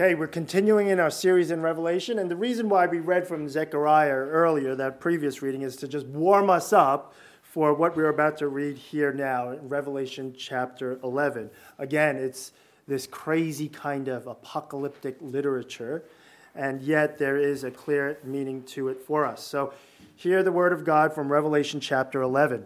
Okay, we're continuing in our series in Revelation, and the reason why we read from Zechariah earlier, that previous reading, is to just warm us up for what we're about to read here now in Revelation chapter 11. Again, it's this crazy kind of apocalyptic literature, and yet there is a clear meaning to it for us. So, hear the word of God from Revelation chapter 11.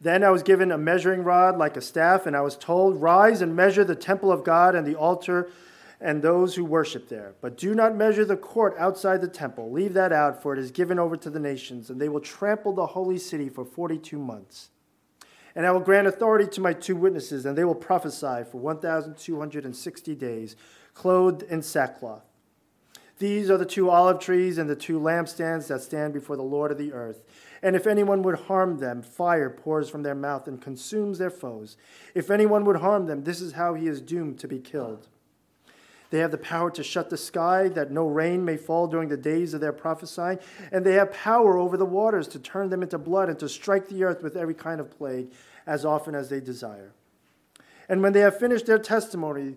Then I was given a measuring rod like a staff, and I was told, Rise and measure the temple of God and the altar and those who worship there. But do not measure the court outside the temple. Leave that out, for it is given over to the nations, and they will trample the holy city for 42 months. And I will grant authority to my two witnesses, and they will prophesy for 1,260 days, clothed in sackcloth. These are the two olive trees and the two lampstands that stand before the Lord of the earth. And if anyone would harm them, fire pours from their mouth and consumes their foes. If anyone would harm them, this is how he is doomed to be killed. They have the power to shut the sky that no rain may fall during the days of their prophesying, and they have power over the waters to turn them into blood and to strike the earth with every kind of plague as often as they desire. And when they have finished their testimony,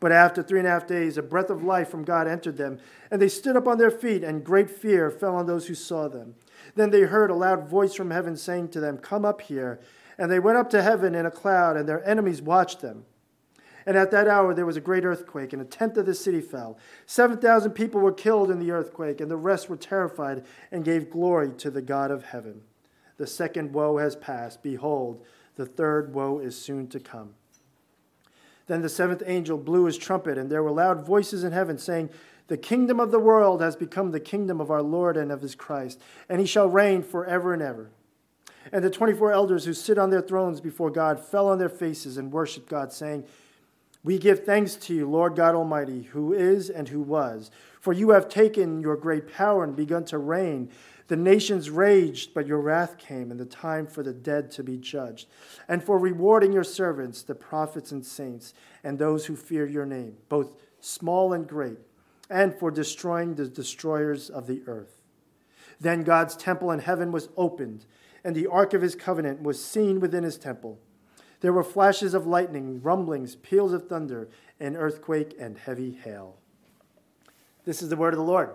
But after three and a half days, a breath of life from God entered them, and they stood up on their feet, and great fear fell on those who saw them. Then they heard a loud voice from heaven saying to them, Come up here. And they went up to heaven in a cloud, and their enemies watched them. And at that hour there was a great earthquake, and a tenth of the city fell. Seven thousand people were killed in the earthquake, and the rest were terrified and gave glory to the God of heaven. The second woe has passed. Behold, the third woe is soon to come. Then the seventh angel blew his trumpet, and there were loud voices in heaven saying, The kingdom of the world has become the kingdom of our Lord and of his Christ, and he shall reign forever and ever. And the 24 elders who sit on their thrones before God fell on their faces and worshiped God, saying, We give thanks to you, Lord God Almighty, who is and who was, for you have taken your great power and begun to reign. The nations raged, but your wrath came, and the time for the dead to be judged, and for rewarding your servants, the prophets and saints, and those who fear your name, both small and great, and for destroying the destroyers of the earth. Then God's temple in heaven was opened, and the ark of his covenant was seen within his temple. There were flashes of lightning, rumblings, peals of thunder, an earthquake, and heavy hail. This is the word of the Lord.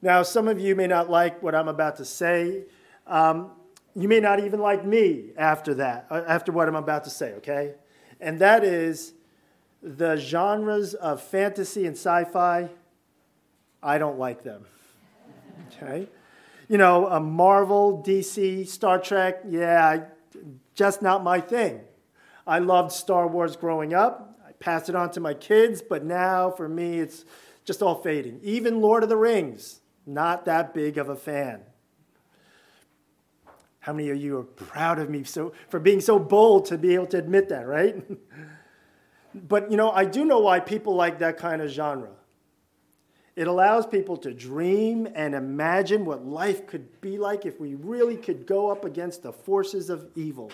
Now, some of you may not like what I'm about to say. Um, you may not even like me after that, uh, after what I'm about to say, okay? And that is the genres of fantasy and sci fi, I don't like them, okay? You know, a Marvel, DC, Star Trek, yeah, just not my thing. I loved Star Wars growing up. I passed it on to my kids, but now for me, it's just all fading. Even Lord of the Rings, not that big of a fan. How many of you are proud of me so, for being so bold to be able to admit that, right? but you know, I do know why people like that kind of genre. It allows people to dream and imagine what life could be like if we really could go up against the forces of evil.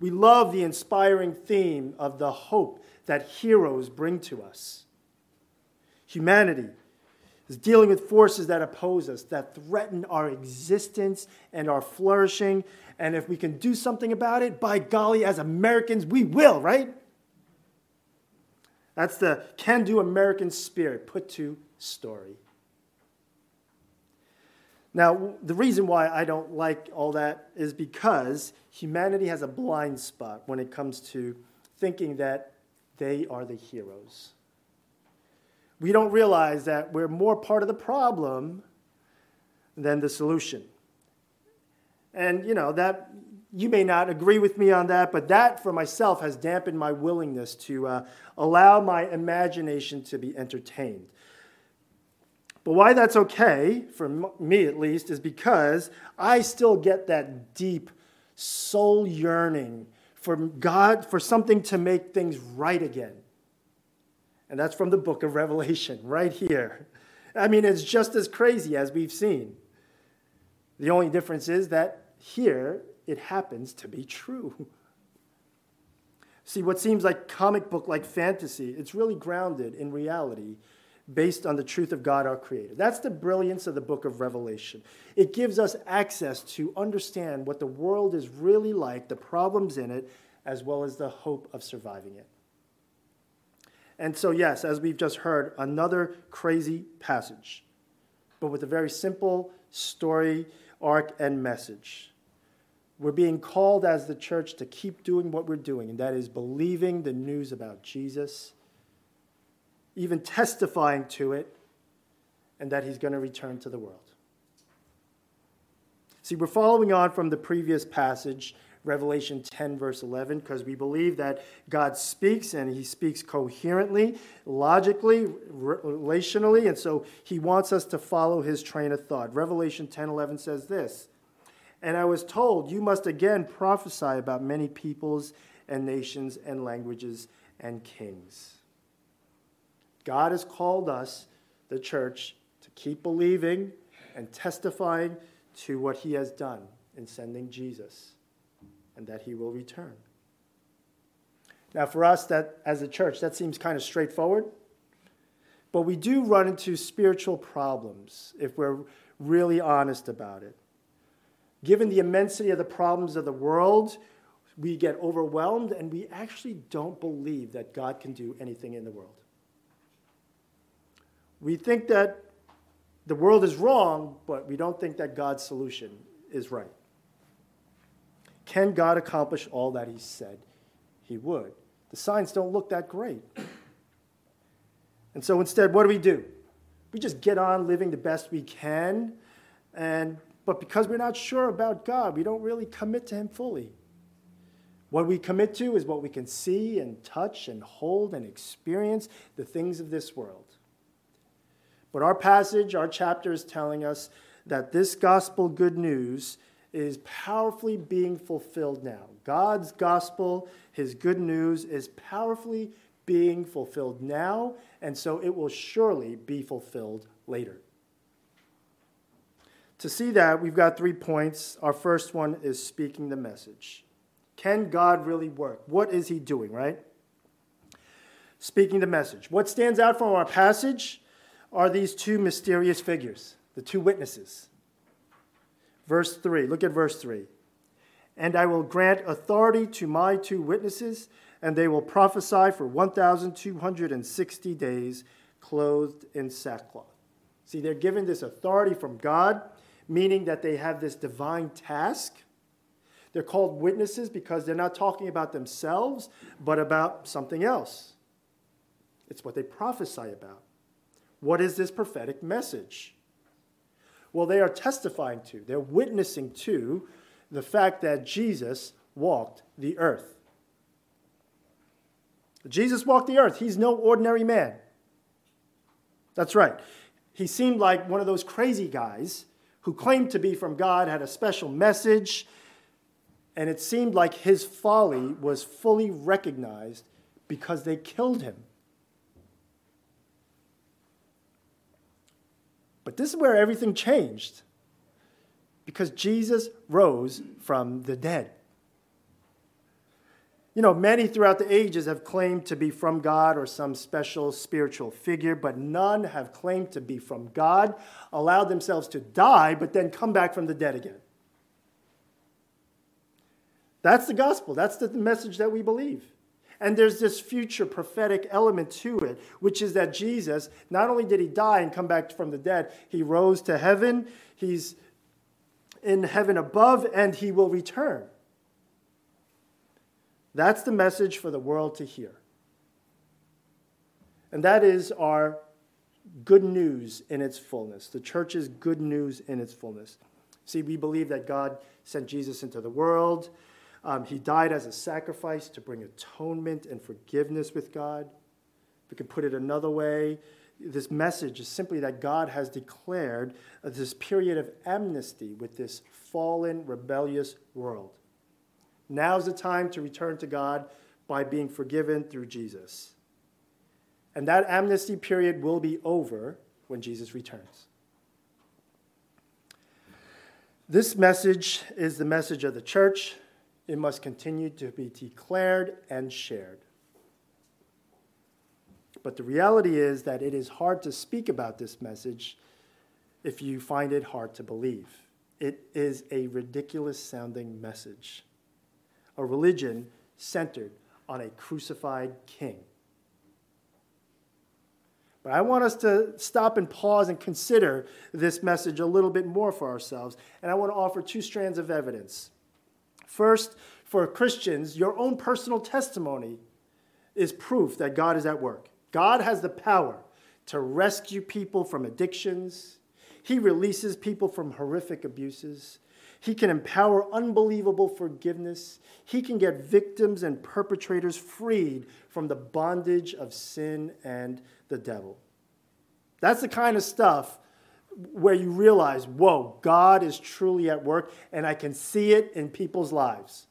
We love the inspiring theme of the hope that heroes bring to us. Humanity is dealing with forces that oppose us, that threaten our existence and our flourishing. And if we can do something about it, by golly, as Americans, we will, right? That's the can do American spirit put to story. Now, the reason why I don't like all that is because humanity has a blind spot when it comes to thinking that they are the heroes we don't realize that we're more part of the problem than the solution. And, you know, that you may not agree with me on that, but that for myself has dampened my willingness to uh, allow my imagination to be entertained. But why that's okay, for me at least, is because I still get that deep soul yearning for God, for something to make things right again. And that's from the book of Revelation, right here. I mean, it's just as crazy as we've seen. The only difference is that here it happens to be true. See, what seems like comic book like fantasy, it's really grounded in reality based on the truth of God our Creator. That's the brilliance of the book of Revelation. It gives us access to understand what the world is really like, the problems in it, as well as the hope of surviving it. And so, yes, as we've just heard, another crazy passage, but with a very simple story, arc, and message. We're being called as the church to keep doing what we're doing, and that is believing the news about Jesus even testifying to it, and that he's going to return to the world. See, we're following on from the previous passage, Revelation 10, verse 11, because we believe that God speaks and he speaks coherently, logically, relationally, and so he wants us to follow his train of thought. Revelation 10, 11 says this And I was told, You must again prophesy about many peoples and nations and languages and kings. God has called us, the church, to keep believing and testifying to what he has done in sending Jesus and that he will return. Now, for us, that as a church, that seems kind of straightforward. But we do run into spiritual problems if we're really honest about it. Given the immensity of the problems of the world, we get overwhelmed and we actually don't believe that God can do anything in the world. We think that the world is wrong, but we don't think that God's solution is right. Can God accomplish all that He said He would? The signs don't look that great. And so instead, what do we do? We just get on living the best we can, and, but because we're not sure about God, we don't really commit to Him fully. What we commit to is what we can see and touch and hold and experience the things of this world. But our passage, our chapter is telling us that this gospel good news is powerfully being fulfilled now. God's gospel, his good news, is powerfully being fulfilled now, and so it will surely be fulfilled later. To see that, we've got three points. Our first one is speaking the message. Can God really work? What is he doing, right? Speaking the message. What stands out from our passage? Are these two mysterious figures, the two witnesses. Verse 3, look at verse 3. And I will grant authority to my two witnesses, and they will prophesy for 1,260 days, clothed in sackcloth. See, they're given this authority from God, meaning that they have this divine task. They're called witnesses because they're not talking about themselves, but about something else. It's what they prophesy about. What is this prophetic message? Well, they are testifying to, they're witnessing to the fact that Jesus walked the earth. Jesus walked the earth. He's no ordinary man. That's right. He seemed like one of those crazy guys who claimed to be from God, had a special message, and it seemed like his folly was fully recognized because they killed him. But this is where everything changed because Jesus rose from the dead. You know, many throughout the ages have claimed to be from God or some special spiritual figure, but none have claimed to be from God, allowed themselves to die, but then come back from the dead again. That's the gospel. That's the message that we believe. And there's this future prophetic element to it, which is that Jesus, not only did he die and come back from the dead, he rose to heaven, he's in heaven above, and he will return. That's the message for the world to hear. And that is our good news in its fullness, the church's good news in its fullness. See, we believe that God sent Jesus into the world um, he died as a sacrifice to bring atonement and forgiveness with God. We can put it another way. This message is simply that God has declared this period of amnesty with this fallen, rebellious world. Now's the time to return to God by being forgiven through Jesus. And that amnesty period will be over when Jesus returns. This message is the message of the church. It must continue to be declared and shared. But the reality is that it is hard to speak about this message if you find it hard to believe. It is a ridiculous sounding message, a religion centered on a crucified king. But I want us to stop and pause and consider this message a little bit more for ourselves. And I want to offer two strands of evidence. First, for Christians, your own personal testimony is proof that God is at work. God has the power to rescue people from addictions, He releases people from horrific abuses. He can empower unbelievable forgiveness. He can get victims and perpetrators freed from the bondage of sin and the devil. That's the kind of stuff where you realize, whoa, God is truly at work, and I can see it in people's lives.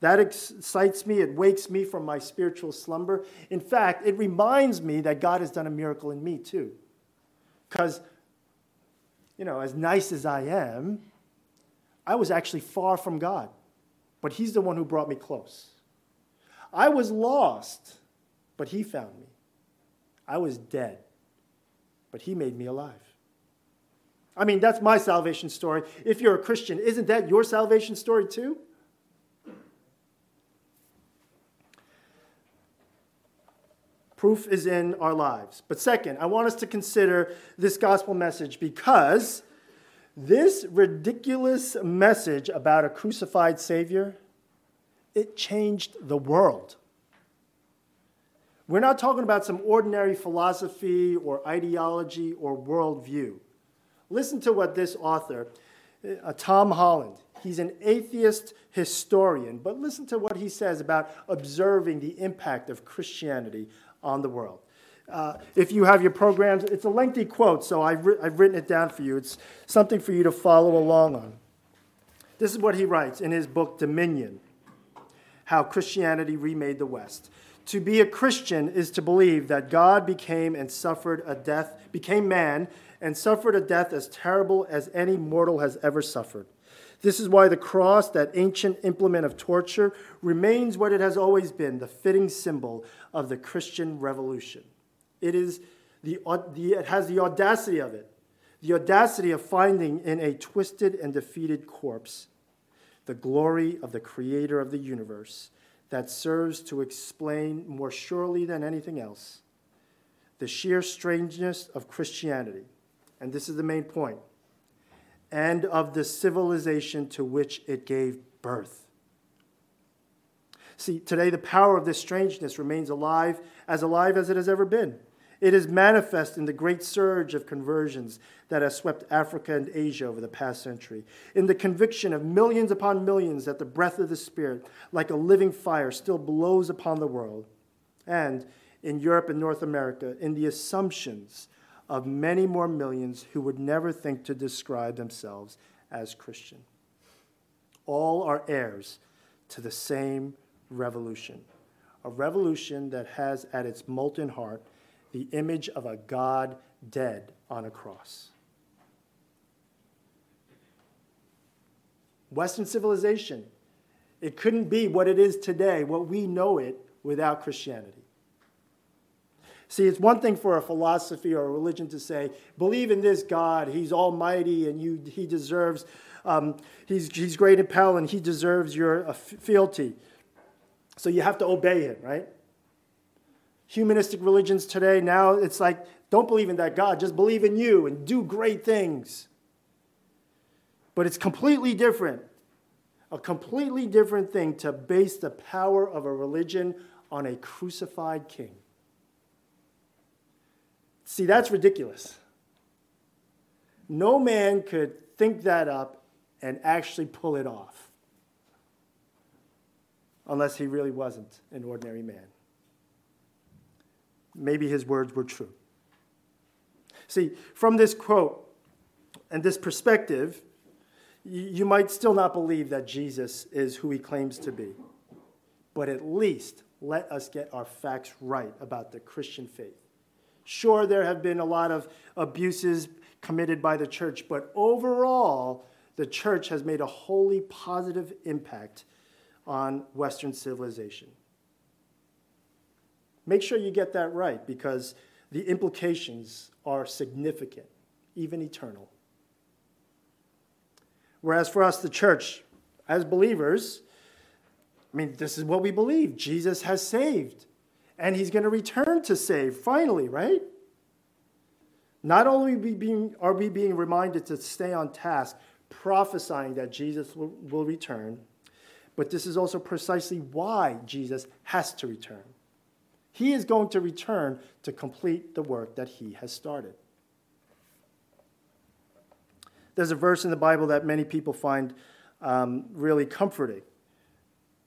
That excites me. It wakes me from my spiritual slumber. In fact, it reminds me that God has done a miracle in me too. Because, you know, as nice as I am, I was actually far from God, but He's the one who brought me close. I was lost, but He found me. I was dead, but He made me alive. I mean, that's my salvation story. If you're a Christian, isn't that your salvation story too? Proof is in our lives. But second, I want us to consider this gospel message because this ridiculous message about a crucified Savior, it changed the world. We're not talking about some ordinary philosophy or ideology or worldview. Listen to what this author, uh, Tom Holland, he's an atheist historian, but listen to what he says about observing the impact of Christianity on the world. Uh, if you have your programs, it's a lengthy quote, so I've, ri- I've written it down for you. It's something for you to follow along on. This is what he writes in his book, Dominion How Christianity Remade the West. To be a Christian is to believe that God became and suffered a death, became man, and suffered a death as terrible as any mortal has ever suffered. This is why the cross, that ancient implement of torture, remains what it has always been the fitting symbol of the Christian revolution. It, is the, it has the audacity of it, the audacity of finding in a twisted and defeated corpse the glory of the creator of the universe that serves to explain more surely than anything else the sheer strangeness of Christianity. And this is the main point and of the civilization to which it gave birth. See, today the power of this strangeness remains alive, as alive as it has ever been. It is manifest in the great surge of conversions that has swept Africa and Asia over the past century, in the conviction of millions upon millions that the breath of the Spirit, like a living fire, still blows upon the world, and in Europe and North America, in the assumptions of many more millions who would never think to describe themselves as Christian. All are heirs to the same revolution, a revolution that has at its molten heart the image of a God dead on a cross. Western civilization, it couldn't be what it is today, what we know it, without Christianity. See, it's one thing for a philosophy or a religion to say, believe in this God, he's almighty and you, he deserves, um, he's, he's great in power and he deserves your uh, fealty. So you have to obey him, right? Humanistic religions today, now it's like, don't believe in that God, just believe in you and do great things. But it's completely different. A completely different thing to base the power of a religion on a crucified king. See, that's ridiculous. No man could think that up and actually pull it off unless he really wasn't an ordinary man maybe his words were true. See, from this quote and this perspective, you might still not believe that Jesus is who he claims to be. But at least let us get our facts right about the Christian faith. Sure, there have been a lot of abuses committed by the church, but overall, the church has made a wholly positive impact on Western civilization. Make sure you get that right because the implications are significant, even eternal. Whereas for us, the church, as believers, I mean, this is what we believe Jesus has saved, and he's going to return to save finally, right? Not only are we being reminded to stay on task, prophesying that Jesus will return, but this is also precisely why Jesus has to return. He is going to return to complete the work that he has started. There's a verse in the Bible that many people find um, really comforting.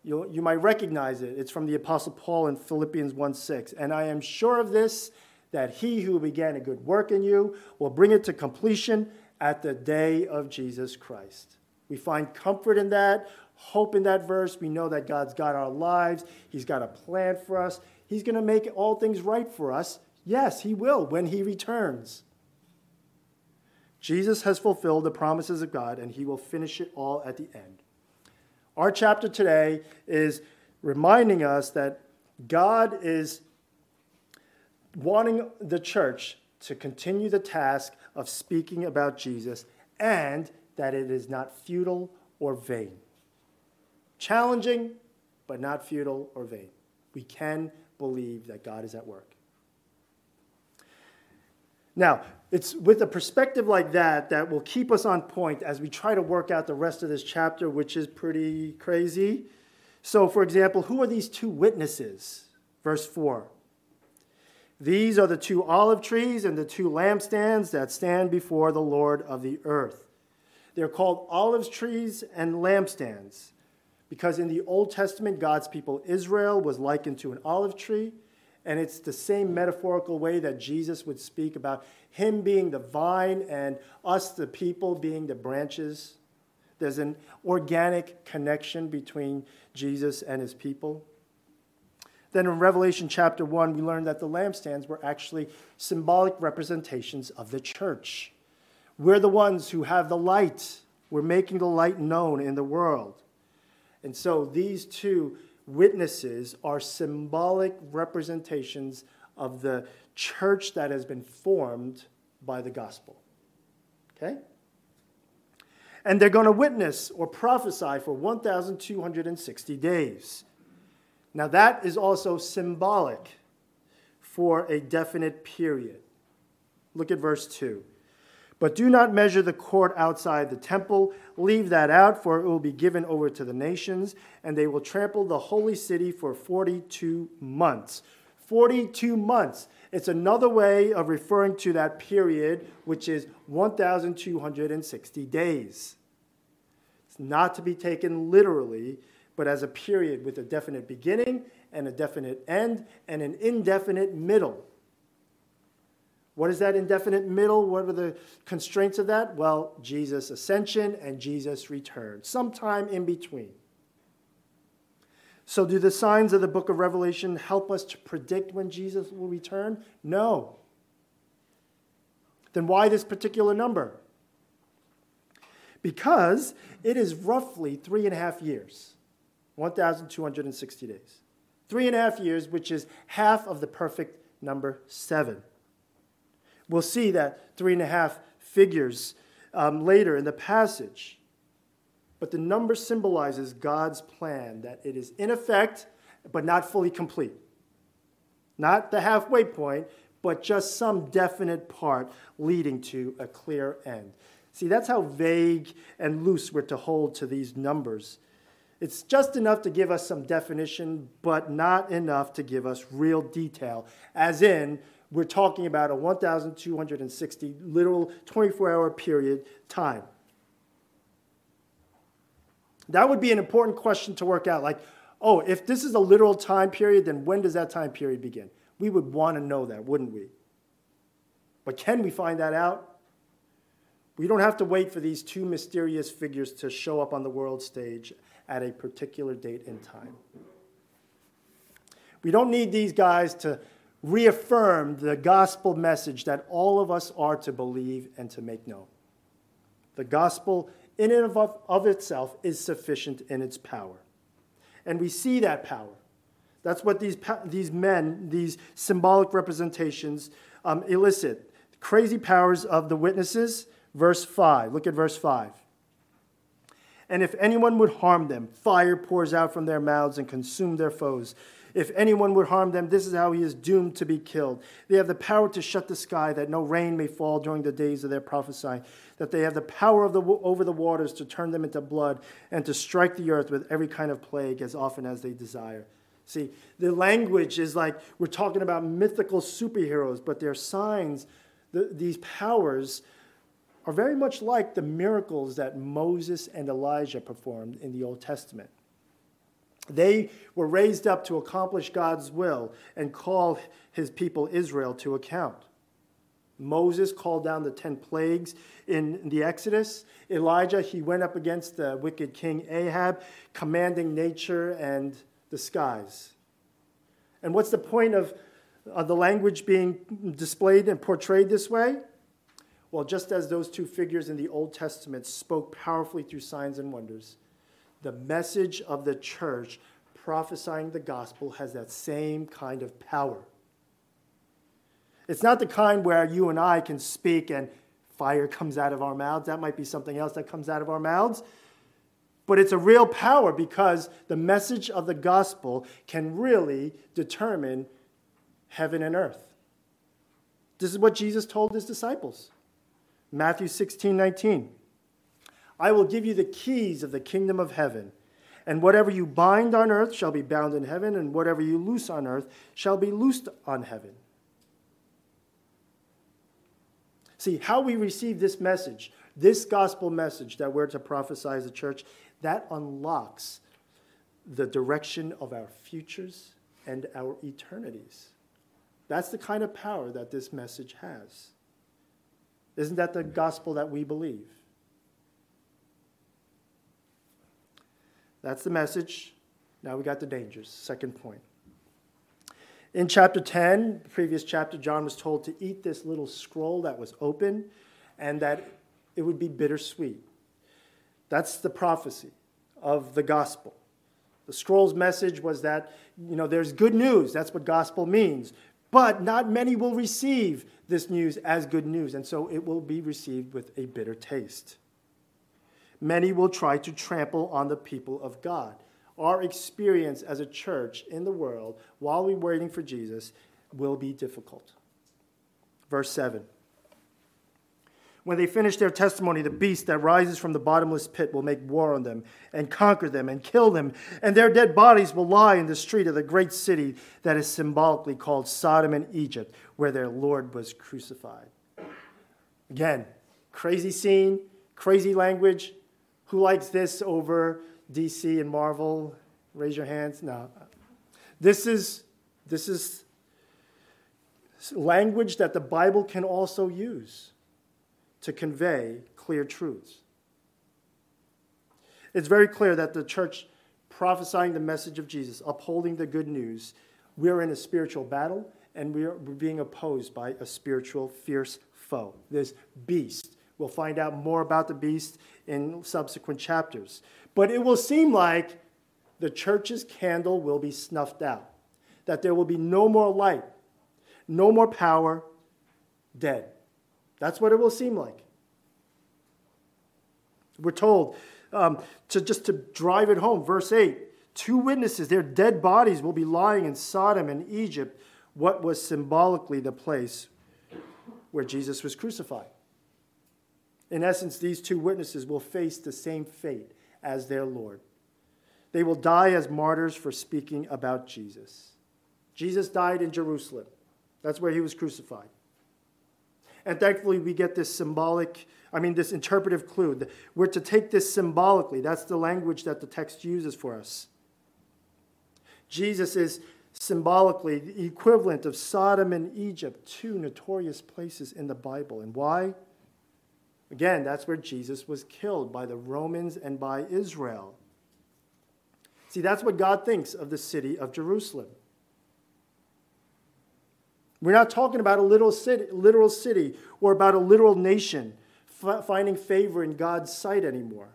you you might recognize it. It's from the Apostle Paul in Philippians 1 6. And I am sure of this, that he who began a good work in you will bring it to completion at the day of Jesus Christ. We find comfort in that, hope in that verse. We know that God's got our lives, He's got a plan for us. He's going to make all things right for us. Yes, He will when He returns. Jesus has fulfilled the promises of God, and he will finish it all at the end. Our chapter today is reminding us that God is wanting the church to continue the task of speaking about Jesus and that it is not futile or vain. Challenging, but not futile or vain. We can believe that God is at work. Now, it's with a perspective like that that will keep us on point as we try to work out the rest of this chapter, which is pretty crazy. So, for example, who are these two witnesses? Verse 4. These are the two olive trees and the two lampstands that stand before the Lord of the earth. They're called olive trees and lampstands because in the Old Testament, God's people Israel was likened to an olive tree and it's the same metaphorical way that Jesus would speak about him being the vine and us, the people, being the branches. There's an organic connection between Jesus and his people. Then in Revelation chapter 1, we learn that the lampstands were actually symbolic representations of the church. We're the ones who have the light, we're making the light known in the world. And so these two witnesses are symbolic representations of the church that has been formed by the gospel. Okay? And they're going to witness or prophesy for 1,260 days. Now, that is also symbolic for a definite period. Look at verse 2. But do not measure the court outside the temple. Leave that out, for it will be given over to the nations, and they will trample the holy city for 42 months. 42 months. It's another way of referring to that period, which is 1,260 days. It's not to be taken literally, but as a period with a definite beginning and a definite end and an indefinite middle. What is that indefinite middle? What are the constraints of that? Well, Jesus' ascension and Jesus' return, sometime in between. So, do the signs of the book of Revelation help us to predict when Jesus will return? No. Then why this particular number? Because it is roughly three and a half years, 1,260 days. Three and a half years, which is half of the perfect number seven. We'll see that three and a half figures um, later in the passage. But the number symbolizes God's plan that it is in effect, but not fully complete. Not the halfway point, but just some definite part leading to a clear end. See, that's how vague and loose we're to hold to these numbers. It's just enough to give us some definition, but not enough to give us real detail, as in, we're talking about a 1,260 literal 24 hour period time. That would be an important question to work out. Like, oh, if this is a literal time period, then when does that time period begin? We would want to know that, wouldn't we? But can we find that out? We don't have to wait for these two mysterious figures to show up on the world stage at a particular date and time. We don't need these guys to reaffirm the gospel message that all of us are to believe and to make known. The gospel, in and of, of itself, is sufficient in its power. And we see that power. That's what these, these men, these symbolic representations, um, elicit. Crazy powers of the witnesses, verse 5. Look at verse 5. And if anyone would harm them, fire pours out from their mouths and consume their foes. If anyone would harm them, this is how he is doomed to be killed. They have the power to shut the sky that no rain may fall during the days of their prophesying, that they have the power of the, over the waters to turn them into blood and to strike the earth with every kind of plague as often as they desire. See, the language is like we're talking about mythical superheroes, but their signs, the, these powers, are very much like the miracles that Moses and Elijah performed in the Old Testament. They were raised up to accomplish God's will and call his people Israel to account. Moses called down the 10 plagues in the Exodus. Elijah, he went up against the wicked king Ahab, commanding nature and the skies. And what's the point of, of the language being displayed and portrayed this way? Well, just as those two figures in the Old Testament spoke powerfully through signs and wonders, the message of the church prophesying the gospel has that same kind of power. It's not the kind where you and I can speak and fire comes out of our mouths. That might be something else that comes out of our mouths. But it's a real power because the message of the gospel can really determine heaven and earth. This is what Jesus told his disciples. Matthew 16, 19. I will give you the keys of the kingdom of heaven. And whatever you bind on earth shall be bound in heaven, and whatever you loose on earth shall be loosed on heaven. See, how we receive this message, this gospel message that we're to prophesy as a church, that unlocks the direction of our futures and our eternities. That's the kind of power that this message has. Isn't that the gospel that we believe? That's the message. Now we got the dangers. Second point. In chapter 10, the previous chapter, John was told to eat this little scroll that was open and that it would be bittersweet. That's the prophecy of the gospel. The scroll's message was that, you know, there's good news. That's what gospel means. But not many will receive this news as good news, and so it will be received with a bitter taste many will try to trample on the people of God. Our experience as a church in the world while we're waiting for Jesus will be difficult. Verse 7. When they finish their testimony, the beast that rises from the bottomless pit will make war on them and conquer them and kill them, and their dead bodies will lie in the street of the great city that is symbolically called Sodom and Egypt, where their Lord was crucified. Again, crazy scene, crazy language, who likes this over DC and Marvel? Raise your hands. No. This is, this is language that the Bible can also use to convey clear truths. It's very clear that the church prophesying the message of Jesus, upholding the good news, we're in a spiritual battle and we're being opposed by a spiritual, fierce foe, this beast We'll find out more about the beast in subsequent chapters. But it will seem like the church's candle will be snuffed out, that there will be no more light, no more power, dead. That's what it will seem like. We're told um, to just to drive it home, verse 8 two witnesses, their dead bodies will be lying in Sodom and Egypt, what was symbolically the place where Jesus was crucified. In essence, these two witnesses will face the same fate as their Lord. They will die as martyrs for speaking about Jesus. Jesus died in Jerusalem. That's where he was crucified. And thankfully, we get this symbolic, I mean, this interpretive clue. We're to take this symbolically. That's the language that the text uses for us. Jesus is symbolically the equivalent of Sodom and Egypt, two notorious places in the Bible. And why? Again, that's where Jesus was killed by the Romans and by Israel. See, that's what God thinks of the city of Jerusalem. We're not talking about a little city, literal city or about a literal nation f- finding favor in God's sight anymore.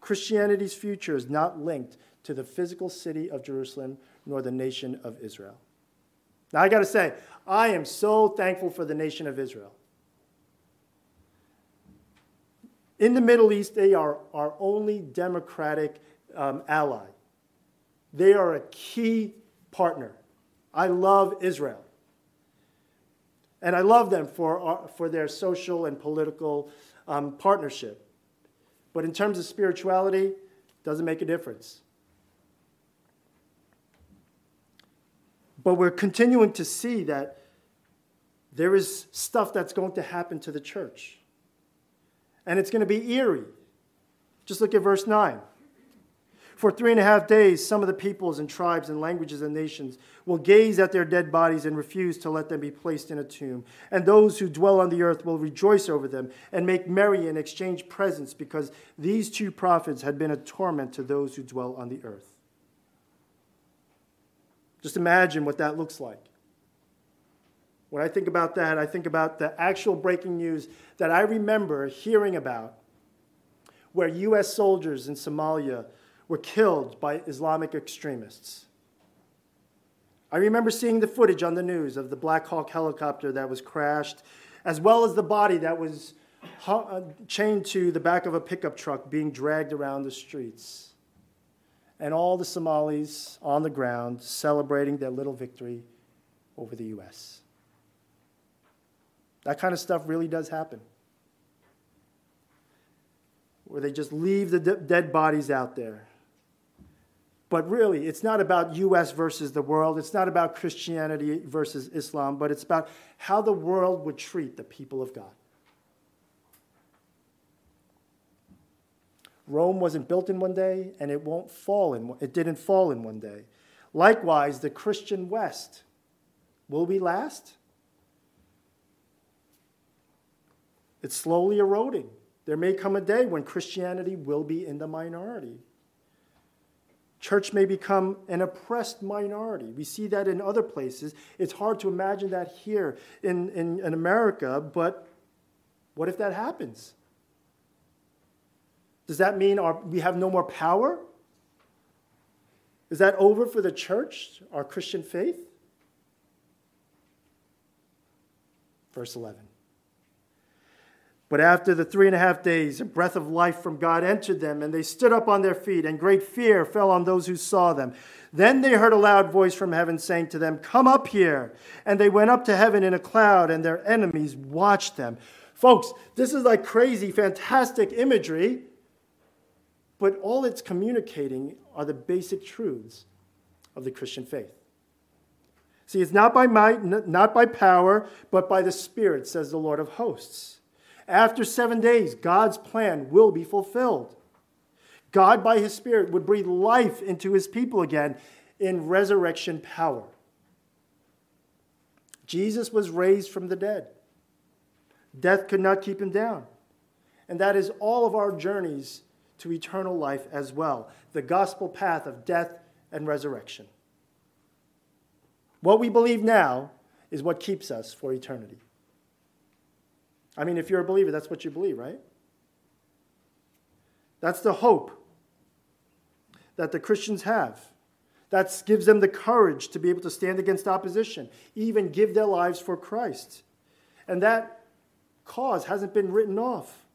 Christianity's future is not linked to the physical city of Jerusalem nor the nation of Israel. Now, I got to say, I am so thankful for the nation of Israel. In the Middle East, they are our only democratic um, ally. They are a key partner. I love Israel. And I love them for, our, for their social and political um, partnership. But in terms of spirituality, doesn't make a difference. But we're continuing to see that there is stuff that's going to happen to the church. And it's going to be eerie. Just look at verse 9. For three and a half days, some of the peoples and tribes and languages and nations will gaze at their dead bodies and refuse to let them be placed in a tomb. And those who dwell on the earth will rejoice over them and make merry and exchange presents because these two prophets had been a torment to those who dwell on the earth. Just imagine what that looks like. When I think about that, I think about the actual breaking news that I remember hearing about where U.S. soldiers in Somalia were killed by Islamic extremists. I remember seeing the footage on the news of the Black Hawk helicopter that was crashed, as well as the body that was uh, chained to the back of a pickup truck being dragged around the streets. And all the Somalis on the ground celebrating their little victory over the U.S. That kind of stuff really does happen. Where they just leave the dead bodies out there but really, it's not about US versus the world. It's not about Christianity versus Islam, but it's about how the world would treat the people of God. Rome wasn't built in one day, and it won't fall in it didn't fall in one day. Likewise, the Christian West. Will we last? It's slowly eroding. There may come a day when Christianity will be in the minority. Church may become an oppressed minority. We see that in other places. It's hard to imagine that here in, in, in America, but what if that happens? Does that mean our, we have no more power? Is that over for the church, our Christian faith? Verse 11. But after the three and a half days, a breath of life from God entered them, and they stood up on their feet, and great fear fell on those who saw them. Then they heard a loud voice from heaven saying to them, Come up here. And they went up to heaven in a cloud, and their enemies watched them. Folks, this is like crazy, fantastic imagery, but all it's communicating are the basic truths of the Christian faith. See, it's not by might, not by power, but by the Spirit, says the Lord of hosts. After seven days, God's plan will be fulfilled. God, by his Spirit, would breathe life into his people again in resurrection power. Jesus was raised from the dead. Death could not keep him down. And that is all of our journeys to eternal life as well the gospel path of death and resurrection. What we believe now is what keeps us for eternity. I mean, if you're a believer, that's what you believe, right? That's the hope that the Christians have. That gives them the courage to be able to stand against opposition, even give their lives for Christ. And that cause hasn't been written off.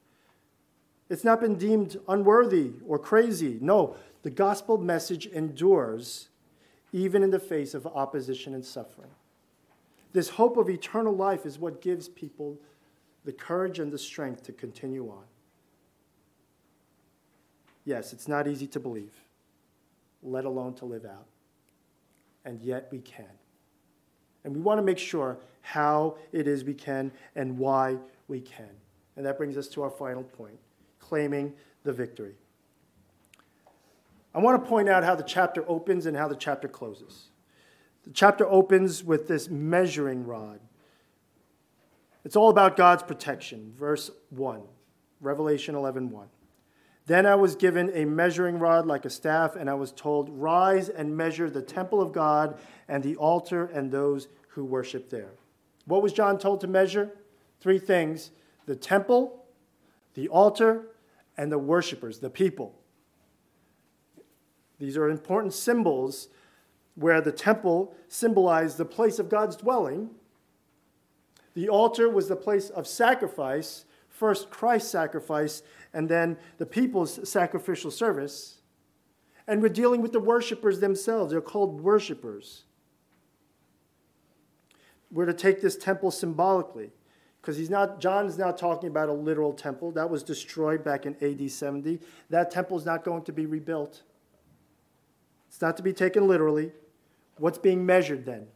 It's not been deemed unworthy or crazy. No, the gospel message endures even in the face of opposition and suffering. This hope of eternal life is what gives people the courage and the strength to continue on. Yes, it's not easy to believe, let alone to live out. And yet we can. And we want to make sure how it is we can and why we can. And that brings us to our final point claiming the victory. I want to point out how the chapter opens and how the chapter closes. The chapter opens with this measuring rod It's all about God's protection. Verse 1, Revelation 11 1. Then I was given a measuring rod like a staff, and I was told, Rise and measure the temple of God and the altar and those who worship there. What was John told to measure? Three things the temple, the altar, and the worshipers, the people. These are important symbols where the temple symbolized the place of God's dwelling. The altar was the place of sacrifice, first Christ's sacrifice, and then the people's sacrificial service. And we're dealing with the worshipers themselves. They're called worshipers. We're to take this temple symbolically because he's not john is not talking about a literal temple that was destroyed back in ad 70 that temple is not going to be rebuilt it's not to be taken literally what's being measured then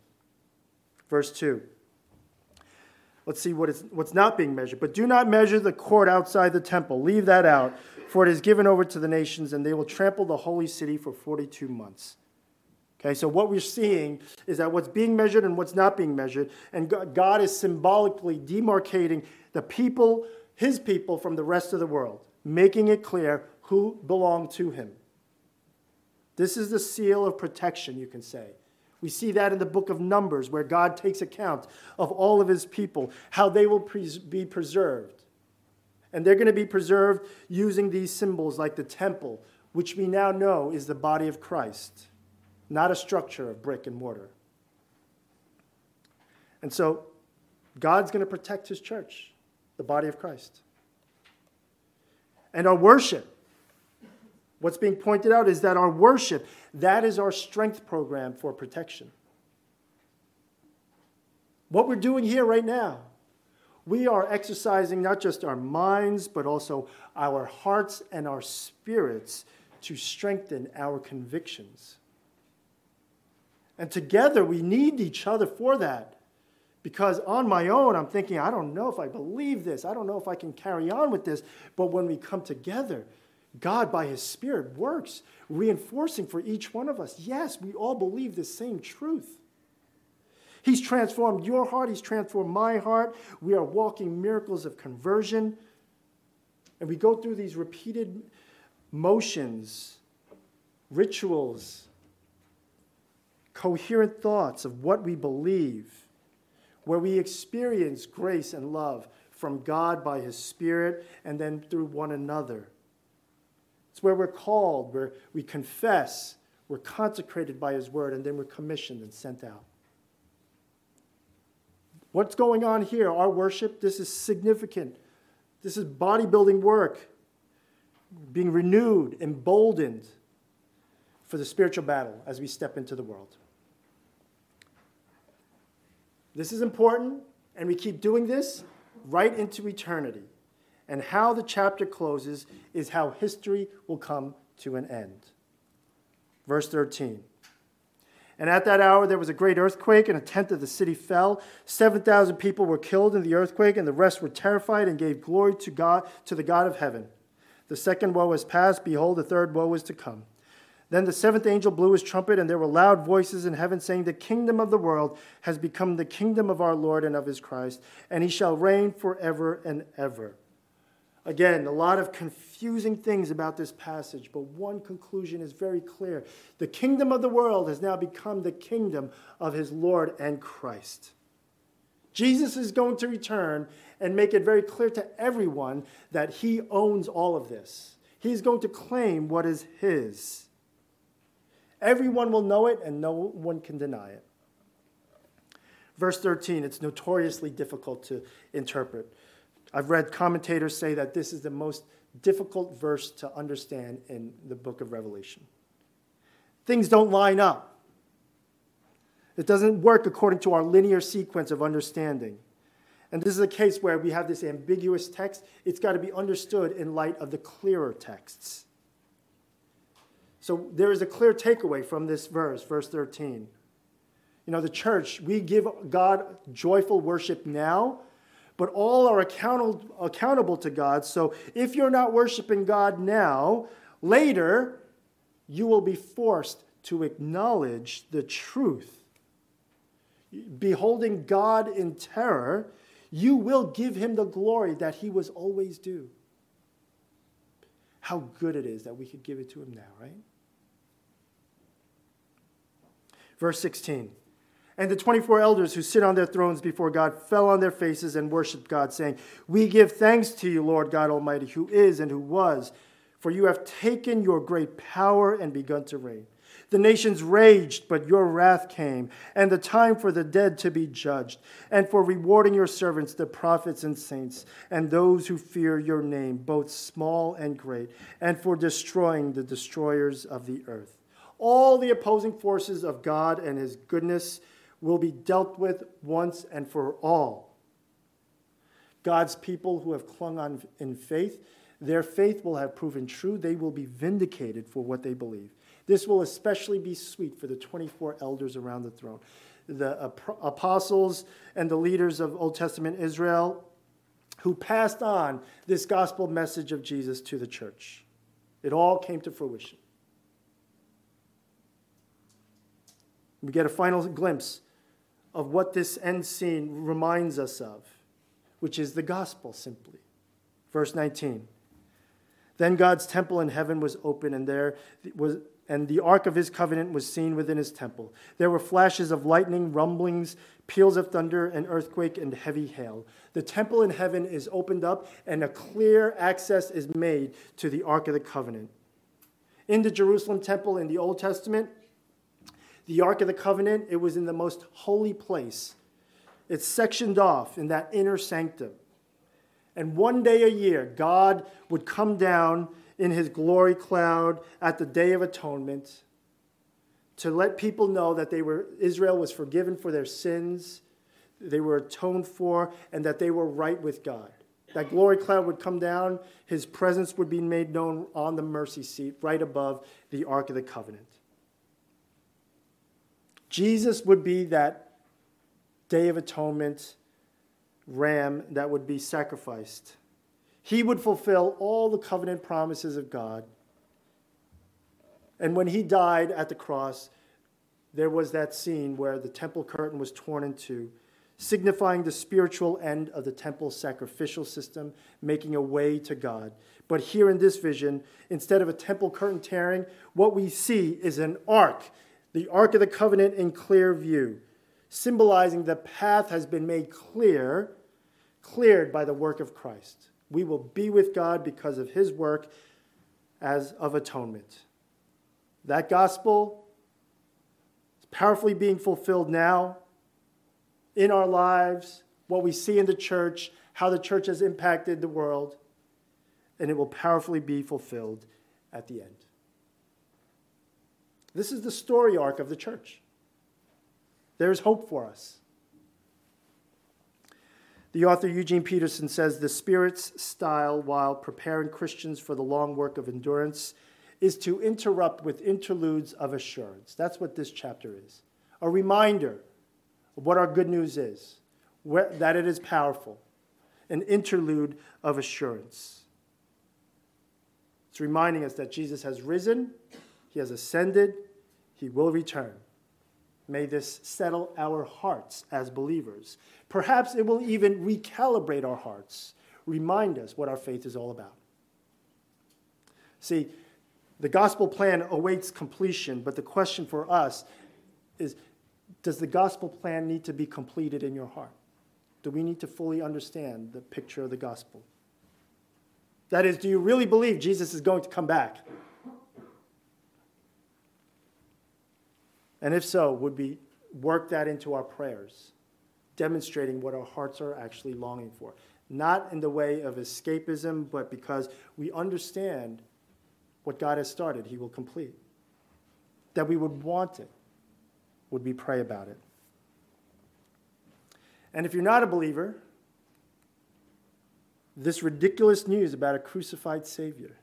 verse 2 Let's see what is, what's not being measured. But do not measure the court outside the temple. Leave that out, for it is given over to the nations, and they will trample the holy city for 42 months. Okay, so what we're seeing is that what's being measured and what's not being measured, and God is symbolically demarcating the people, his people, from the rest of the world, making it clear who belong to him. This is the seal of protection, you can say. We see that in the book of Numbers, where God takes account of all of his people, how they will be preserved. And they're going to be preserved using these symbols like the temple, which we now know is the body of Christ, not a structure of brick and mortar. And so God's going to protect his church, the body of Christ. And our worship What's being pointed out is that our worship, that is our strength program for protection. What we're doing here right now, we are exercising not just our minds, but also our hearts and our spirits to strengthen our convictions. And together we need each other for that. Because on my own, I'm thinking, I don't know if I believe this. I don't know if I can carry on with this. But when we come together, God, by His Spirit, works, reinforcing for each one of us yes, we all believe the same truth. He's transformed your heart, He's transformed my heart. We are walking miracles of conversion. And we go through these repeated motions, rituals, coherent thoughts of what we believe, where we experience grace and love from God by His Spirit and then through one another. It's where we're called, where we confess, we're consecrated by His word, and then we're commissioned and sent out. What's going on here? Our worship, this is significant. This is bodybuilding work, being renewed, emboldened for the spiritual battle as we step into the world. This is important, and we keep doing this right into eternity and how the chapter closes is how history will come to an end. Verse 13. And at that hour there was a great earthquake, and a tenth of the city fell. 7,000 people were killed in the earthquake, and the rest were terrified and gave glory to God to the God of heaven. The second woe was past, behold, the third woe is to come. Then the seventh angel blew his trumpet, and there were loud voices in heaven saying, The kingdom of the world has become the kingdom of our Lord and of his Christ, and he shall reign forever and ever. Again, a lot of confusing things about this passage, but one conclusion is very clear. The kingdom of the world has now become the kingdom of his Lord and Christ. Jesus is going to return and make it very clear to everyone that he owns all of this. He's going to claim what is his. Everyone will know it, and no one can deny it. Verse 13, it's notoriously difficult to interpret. I've read commentators say that this is the most difficult verse to understand in the book of Revelation. Things don't line up. It doesn't work according to our linear sequence of understanding. And this is a case where we have this ambiguous text. It's got to be understood in light of the clearer texts. So there is a clear takeaway from this verse, verse 13. You know, the church, we give God joyful worship now but all are accountable, to God. So if you're not worshiping God now, later you will be forced to acknowledge the truth. Beholding God in terror, you will give him the glory that he was always due. How good it is that we could give it to him now, right? Verse 16. And the 24 elders who sit on their thrones before God fell on their faces and worshiped God, saying, We give thanks to you, Lord God Almighty, who is and who was, for you have taken your great power and begun to reign. The nations raged, but your wrath came, and the time for the dead to be judged, and for rewarding your servants, the prophets and saints, and those who fear your name, both small and great, and for destroying the destroyers of the earth. All the opposing forces of God and his goodness will be dealt with once and for all. God's people who have clung on in faith, their faith will have proven true. They will be vindicated for what they believe. This will especially be sweet for the 24 elders around the throne. The apostles and the leaders of Old Testament Israel who passed on this gospel message of Jesus to the church. It all came to fruition. We get a final glimpse of what this end scene reminds us of, which is the gospel simply. Verse 19. Then God's temple in heaven was open, and there was and the ark of his covenant was seen within his temple. There were flashes of lightning, rumblings, peals of thunder, an earthquake, and heavy hail. The temple in heaven is opened up, and a clear access is made to the ark of the covenant. In the Jerusalem temple in the Old Testament, the Ark of the Covenant, it was in the most holy place. It's sectioned off in that inner sanctum. And one day a year, God would come down in his glory cloud at the Day of Atonement to let people know that they were, Israel was forgiven for their sins, they were atoned for, and that they were right with God. That glory cloud would come down, his presence would be made known on the mercy seat right above the Ark of the Covenant. Jesus would be that Day of Atonement ram that would be sacrificed. He would fulfill all the covenant promises of God. And when he died at the cross, there was that scene where the temple curtain was torn in two, signifying the spiritual end of the temple sacrificial system, making a way to God. But here in this vision, instead of a temple curtain tearing, what we see is an ark the Ark of the Covenant in clear view, symbolizing the path has been made clear, cleared by the work of Christ. We will be with God because of his work as of atonement. That gospel is powerfully being fulfilled now in our lives, what we see in the church, how the church has impacted the world, and it will powerfully be fulfilled at the end. This is the story arc of the church. There's hope for us. The author Eugene Peterson says the Spirit's style, while preparing Christians for the long work of endurance, is to interrupt with interludes of assurance. That's what this chapter is a reminder of what our good news is, that it is powerful, an interlude of assurance. It's reminding us that Jesus has risen, he has ascended, he will return. May this settle our hearts as believers. Perhaps it will even recalibrate our hearts, remind us what our faith is all about. See, the gospel plan awaits completion, but the question for us is does the gospel plan need to be completed in your heart? Do we need to fully understand the picture of the gospel? That is, do you really believe Jesus is going to come back? And if so, would we work that into our prayers, demonstrating what our hearts are actually longing for? Not in the way of escapism, but because we understand what God has started, He will complete. That we would want it, would we pray about it? And if you're not a believer, this ridiculous news about a crucified Savior,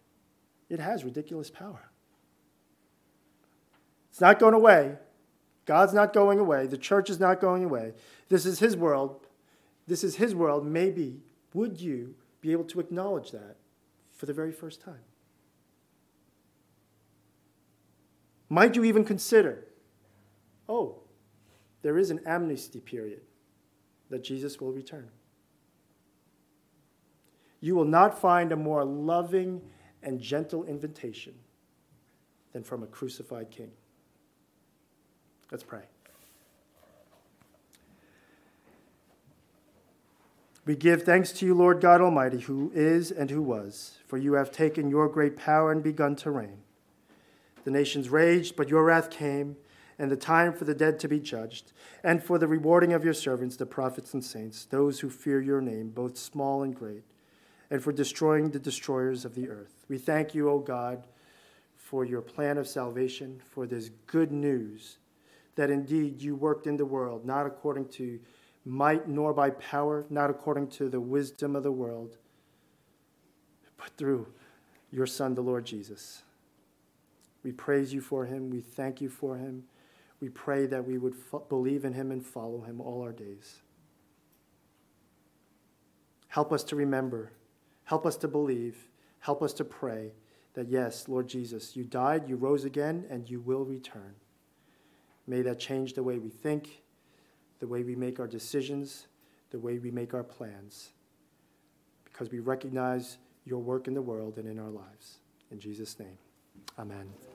it has ridiculous power. It's not going away. God's not going away. The church is not going away. This is His world. This is His world. Maybe would you be able to acknowledge that for the very first time? Might you even consider, oh, there is an amnesty period that Jesus will return? you will not find a more loving and gentle invitation than from a crucified king. Let's pray. We give thanks to you, Lord God Almighty, who is and who was, for you have taken your great power and begun to reign. The nations raged, but your wrath came, and the time for the dead to be judged, and for the rewarding of your servants, the prophets and saints, those who fear your name, both small and great, and for destroying the destroyers of the earth. We thank you, O God, for your plan of salvation, for this good news that indeed you worked in the world, not according to might nor by power, not according to the wisdom of the world, but through your Son, the Lord Jesus. We praise you for him. We thank you for him. We pray that we would f- believe in him and follow him all our days. Help us to remember. Help us to believe. Help us to pray that, yes, Lord Jesus, you died, you rose again, and you will return. May that change the way we think, the way we make our decisions, the way we make our plans, because we recognize your work in the world and in our lives. In Jesus' name, amen.